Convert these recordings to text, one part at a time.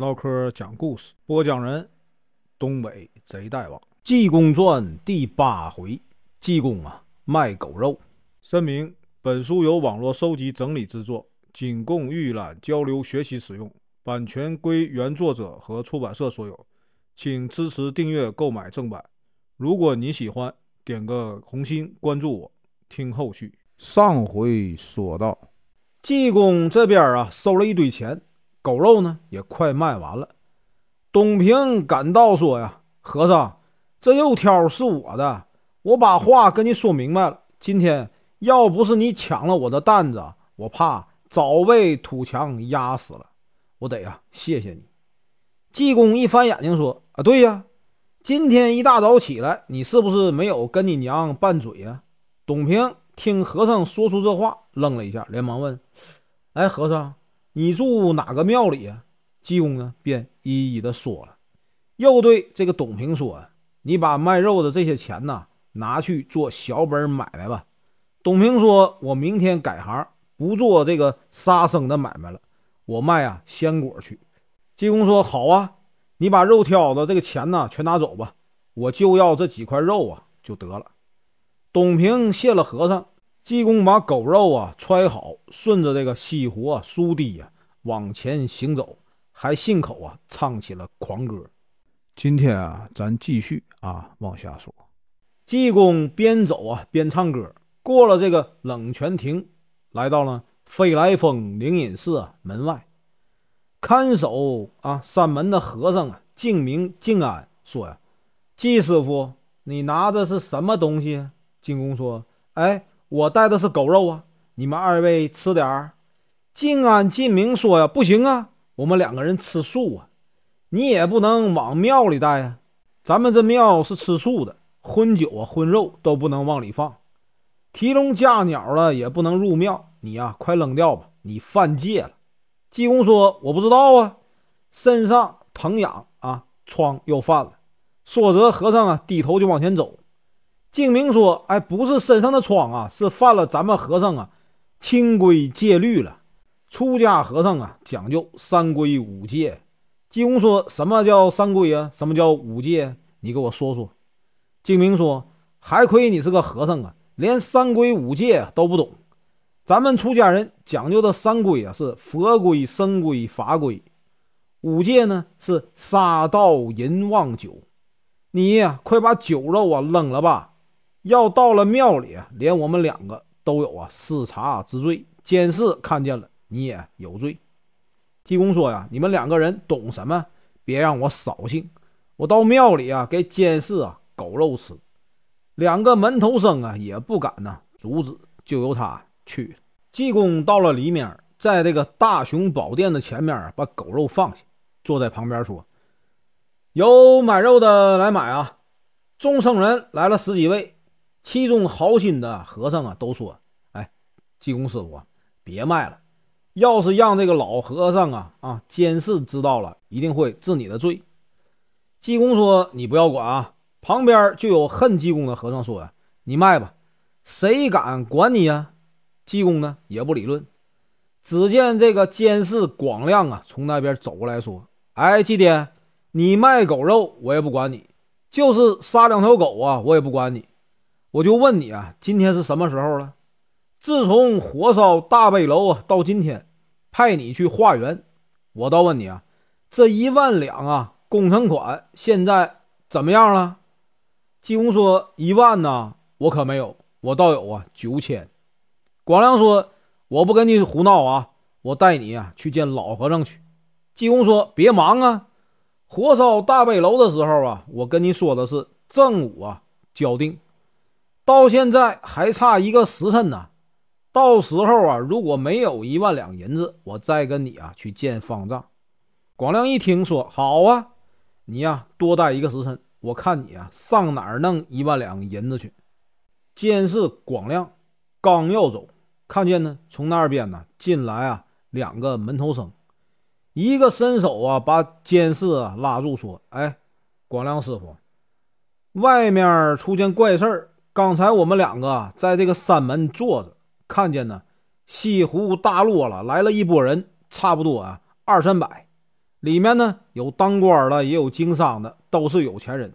唠嗑讲故事，播讲人：东北贼大王。济公传第八回，济公啊卖狗肉。声明：本书由网络收集整理制作，仅供预览、交流、学习使用，版权归原作者和出版社所有，请支持订阅、购买正版。如果你喜欢，点个红心，关注我，听后续。上回说到，济公这边啊收了一堆钱。狗肉呢也快卖完了，董平赶到说呀：“和尚，这肉挑是我的，我把话跟你说明白了。今天要不是你抢了我的担子，我怕早被土墙压死了。我得呀，谢谢你。”济公一翻眼睛说：“啊，对呀，今天一大早起来，你是不是没有跟你娘拌嘴呀？”董平听和尚说出这话，愣了一下，连忙问：“哎，和尚。”你住哪个庙里呀？济公呢，便一一的说了，又对这个董平说：“你把卖肉的这些钱呢，拿去做小本买卖吧。”董平说：“我明天改行，不做这个杀生的买卖了，我卖啊鲜果去。”济公说：“好啊，你把肉挑子这个钱呢，全拿走吧，我就要这几块肉啊，就得了。”董平谢了和尚。济公把狗肉啊揣好，顺着这个西湖啊苏堤呀往前行走，还信口啊唱起了狂歌。今天啊，咱继续啊往下说。济公边走啊边唱歌，过了这个冷泉亭，来到了飞来峰灵隐寺门外。看守啊山门的和尚啊静明静安说呀：“季师傅，你拿的是什么东西？”济公说：“哎。”我带的是狗肉啊，你们二位吃点儿。静安、进明说呀，不行啊，我们两个人吃素啊，你也不能往庙里带啊。咱们这庙是吃素的，荤酒啊、荤肉都不能往里放，提笼架鸟了也不能入庙。你呀，快扔掉吧，你犯戒了。济公说：“我不知道啊，身上疼痒啊，疮又犯了。”说着，和尚啊低头就往前走。静明说：“哎，不是身上的疮啊，是犯了咱们和尚啊清规戒律了。出家和尚啊讲究三规五戒。”济公说：“什么叫三规啊？什么叫五戒？你给我说说。”静明说：“还亏你是个和尚啊，连三规五戒都不懂。咱们出家人讲究的三规啊，是佛规、僧规、法规；五戒呢，是杀盗淫妄酒。你呀，快把酒肉啊扔了吧。”要到了庙里，连我们两个都有啊视察之罪，监视看见了你也有罪。济公说呀：“你们两个人懂什么？别让我扫兴。我到庙里啊，给监视啊狗肉吃。两个门头生啊也不敢呢阻止，就由他去。济公到了里面，在这个大雄宝殿的前面啊把狗肉放下，坐在旁边说：“有买肉的来买啊！众僧人来了十几位。”其中好心的和尚啊，都说：“哎，济公师傅啊，别卖了。要是让这个老和尚啊啊监视知道了，一定会治你的罪。”济公说：“你不要管啊。”旁边就有恨济公的和尚说：“呀，你卖吧，谁敢管你呀？”济公呢也不理论。只见这个监视广亮啊从那边走过来说：“哎，济爹，你卖狗肉我也不管你，就是杀两条狗啊我也不管你。”我就问你啊，今天是什么时候了？自从火烧大悲楼啊，到今天，派你去化缘，我倒问你啊，这一万两啊工程款现在怎么样了？济公说：一万呢，我可没有，我倒有啊九千。广亮说：我不跟你胡闹啊，我带你啊去见老和尚去。济公说：别忙啊，火烧大悲楼的时候啊，我跟你说的是正午啊交定。到现在还差一个时辰呢，到时候啊，如果没有一万两银子，我再跟你啊去见方丈。广亮一听说好啊，你呀多待一个时辰，我看你啊上哪儿弄一万两银子去。监视广亮刚要走，看见呢从那边呢进来啊两个门头生，一个伸手啊把监视啊拉住，说：“哎，广亮师傅，外面出现怪事儿。”刚才我们两个在这个山门坐着，看见呢，西湖大落了，来了一波人，差不多啊二三百。里面呢有当官的，也有经商的，都是有钱人。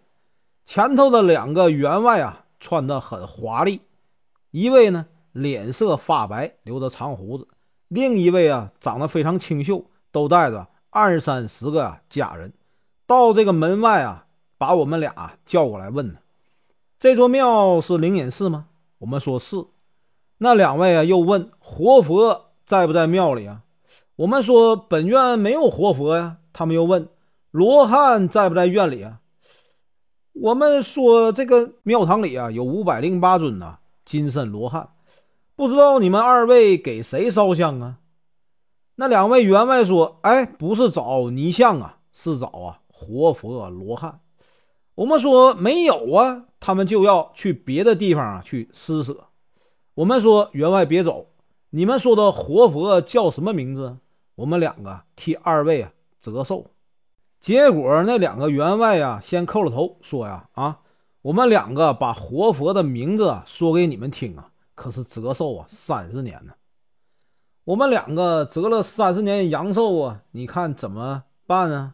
前头的两个员外啊，穿得很华丽，一位呢脸色发白，留着长胡子；另一位啊长得非常清秀，都带着二三十个家人。到这个门外啊，把我们俩叫过来问呢：“这座庙是灵隐寺吗？”我们说是。那两位啊又问：“活佛在不在庙里啊？”我们说本院没有活佛呀，他们又问罗汉在不在院里啊？我们说这个庙堂里啊有五百零八尊呐金身罗汉，不知道你们二位给谁烧香啊？那两位员外说：“哎，不是找泥像啊，是找啊活佛罗汉。”我们说没有啊，他们就要去别的地方啊去施舍。我们说员外别走，你们说的活佛叫什么名字？我们两个替二位啊折寿，结果那两个员外啊先叩了头，说呀啊，我们两个把活佛的名字说给你们听啊，可是折寿啊三十年呢。我们两个折了三十年阳寿啊，你看怎么办呢？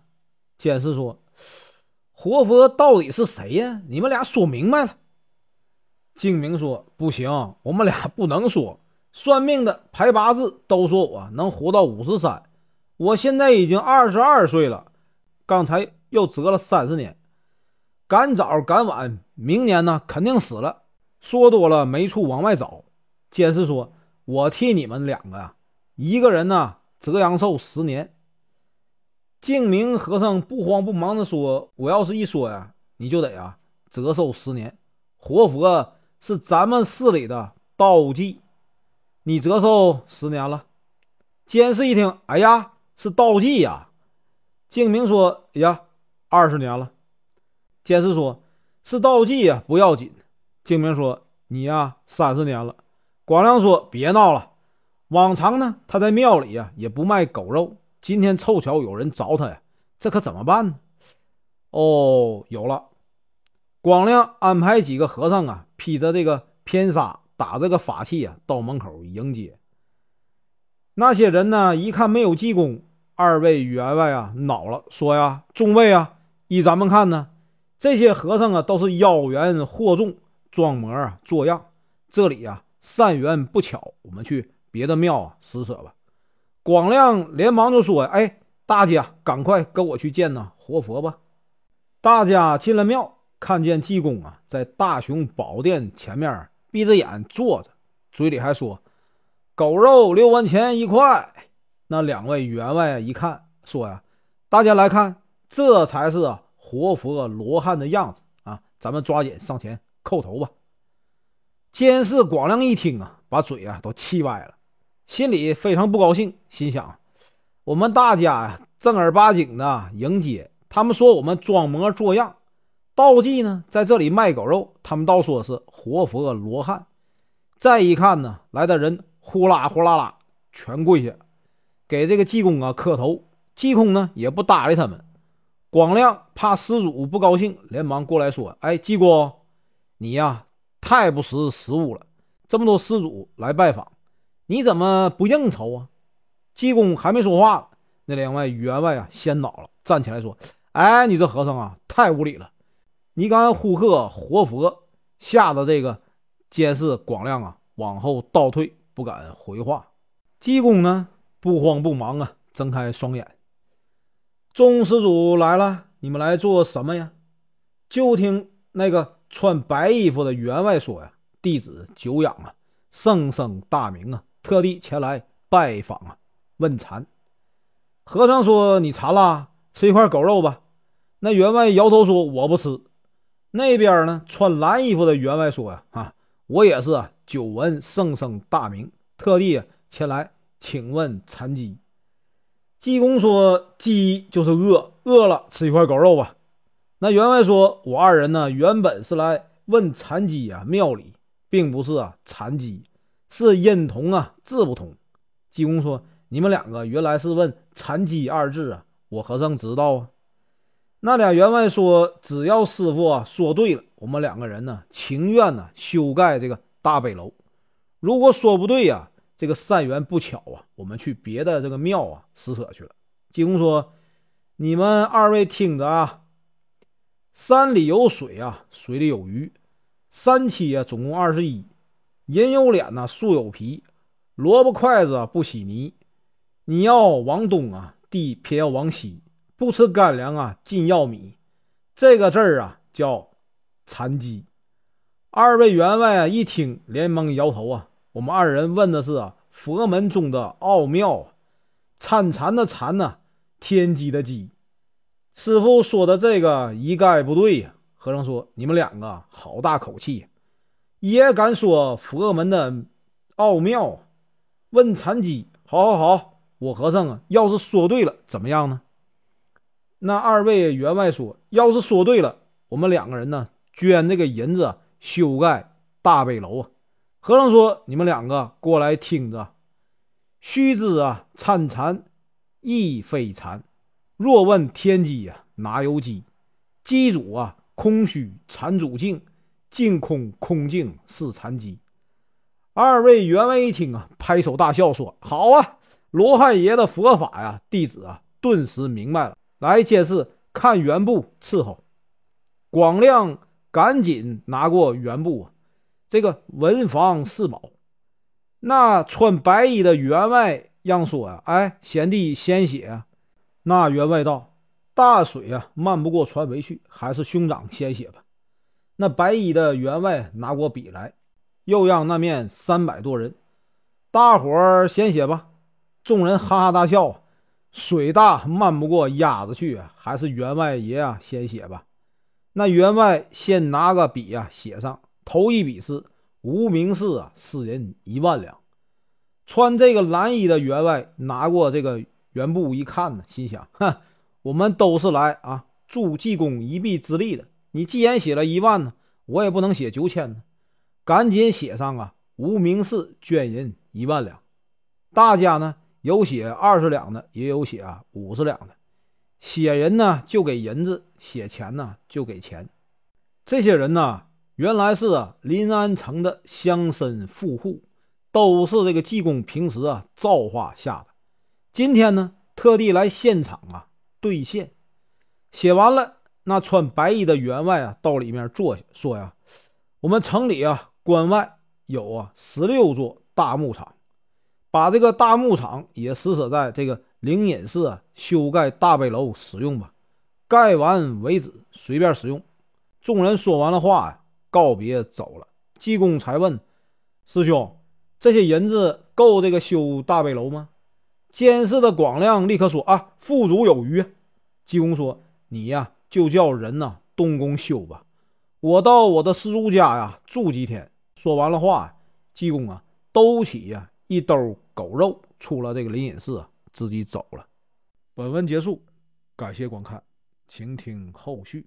监事说，活佛到底是谁呀？你们俩说明白了。敬明说不行，我们俩不能说。算命的排八字都说我能活到五十三，我现在已经二十二岁了，刚才又折了三十年，赶早赶晚，明年呢肯定死了。说多了没处往外找。监视说：“我替你们两个呀，一个人呢折阳寿十年。”净明和尚不慌不忙地说：“我要是一说呀，你就得啊折寿十年。活佛是咱们寺里的道济。”你折寿十年了，监事一听，哎呀，是道济呀。敬明说：“哎呀，二十年了。”监事说：“是道济呀，不要紧。”敬明说：“你呀，三十年了。”广亮说：“别闹了，往常呢，他在庙里呀也不卖狗肉，今天凑巧有人找他呀，这可怎么办呢？”哦，有了，广亮安排几个和尚啊，披着这个偏纱。打这个法器啊，到门口迎接那些人呢。一看没有济公，二位员外啊恼了，说呀：“众位啊，依咱们看呢，这些和尚啊都是妖言惑众，装模啊作样。这里啊善缘不巧，我们去别的庙啊施舍吧。”广亮连忙就说：“哎，大家赶快跟我去见那活佛吧。”大家进了庙，看见济公啊在大雄宝殿前面。闭着眼坐着，嘴里还说：“狗肉六文钱一块。”那两位员外一看，说：“呀，大家来看，这才是活佛罗汉的样子啊！咱们抓紧上前叩头吧。”监视广亮一听啊，把嘴啊都气歪了，心里非常不高兴，心想：“我们大家呀，正儿八经的迎接，他们说我们装模作样。”道济呢，在这里卖狗肉，他们倒说是活佛罗汉。再一看呢，来的人呼啦呼啦啦，全跪下给这个济公啊磕头。济公呢也不搭理他们。广亮怕施主不高兴，连忙过来说：“哎，济公，你呀太不识时务了。这么多施主来拜访，你怎么不应酬啊？”济公还没说话，那两位员外啊先恼了，站起来说：“哎，你这和尚啊，太无礼了。”你敢呼喝活佛，吓得这个监视广亮啊往后倒退，不敢回话。济公呢不慌不忙啊，睁开双眼。众施主来了，你们来做什么呀？就听那个穿白衣服的员外说呀：“弟子久仰啊，圣圣大名啊，特地前来拜访啊，问禅。”和尚说：“你馋了，吃一块狗肉吧。”那员外摇头说：“我不吃。”那边呢？穿蓝衣服的员外说：“呀，啊，我也是啊久闻圣僧大名，特地前来请问禅机。”济公说：“饥就是饿，饿了吃一块狗肉吧。”那员外说：“我二人呢，原本是来问禅机啊，庙里并不是啊，禅机是音同啊，字不同。”济公说：“你们两个原来是问残疾二字啊，我和尚知道啊。”那俩员外说：“只要师傅啊说对了，我们两个人呢情愿呢修盖这个大北楼。如果说不对呀，这个善缘不巧啊，我们去别的这个庙啊施舍去了。”济公说：“你们二位听着啊，山里有水啊，水里有鱼，三七啊，总共二十一。人有脸呐，树有皮，萝卜筷子不洗泥。你要往东啊，地偏要往西，不吃干粮啊，尽要米。这个字儿啊，叫残疾。二位员外啊，一听连忙摇头啊。我们二人问的是啊，佛门中的奥妙啊，参禅的禅呢？天机的机，师傅说的这个一概不对呀。和尚说：“你们两个好大口气呀，也敢说佛门的奥妙？问禅机，好好好，我和尚啊，要是说对了怎么样呢？”那二位员外说：“要是说对了，我们两个人呢，捐这个银子修盖大悲楼啊。”和尚说：“你们两个过来听着，须知啊，参禅。”亦非禅，若问天机呀，哪有机？机主啊，空虚禅主静，净空空净是禅机。二位员外一听啊，拍手大笑说：“好啊，罗汉爷的佛法呀，弟子啊，顿时明白了。来，监事看原部伺候。”广亮赶紧拿过原部啊，这个文房四宝，那穿白衣的员外。让说呀，哎，贤弟先写。那员外道：“大水啊，漫不过船围去，还是兄长先写吧。”那白衣的员外拿过笔来，又让那面三百多人，大伙儿先写吧。众人哈哈大笑。水大漫不过鸭子去，还是员外爷啊先写吧。那员外先拿个笔啊，写上头一笔是无名氏啊，私人一万两。穿这个蓝衣的员外拿过这个原布一看呢，心想：哼，我们都是来啊助济公一臂之力的。你既然写了一万呢，我也不能写九千呢，赶紧写上啊！无名氏捐银一万两。大家呢有写二十两的，也有写啊五十两的。写人呢就给银子，写钱呢就给钱。这些人呢原来是啊临安城的乡绅富户。都是这个济公平时啊造化下的，今天呢特地来现场啊兑现。写完了，那穿白衣的员外啊到里面坐下，说呀：“我们城里啊关外有啊十六座大牧场，把这个大牧场也施舍在这个灵隐寺啊修盖大悲楼使用吧，盖完为止，随便使用。”众人说完了话呀，告别走了。济公才问师兄。这些银子够这个修大悲楼吗？监视的广亮立刻说：“啊，富足有余。”济公说：“你呀，就叫人呐动工修吧。我到我的师叔家呀住几天。”说完了话，济公啊兜起呀一兜狗肉，出了这个灵隐寺啊，自己走了。本文结束，感谢观看，请听后续。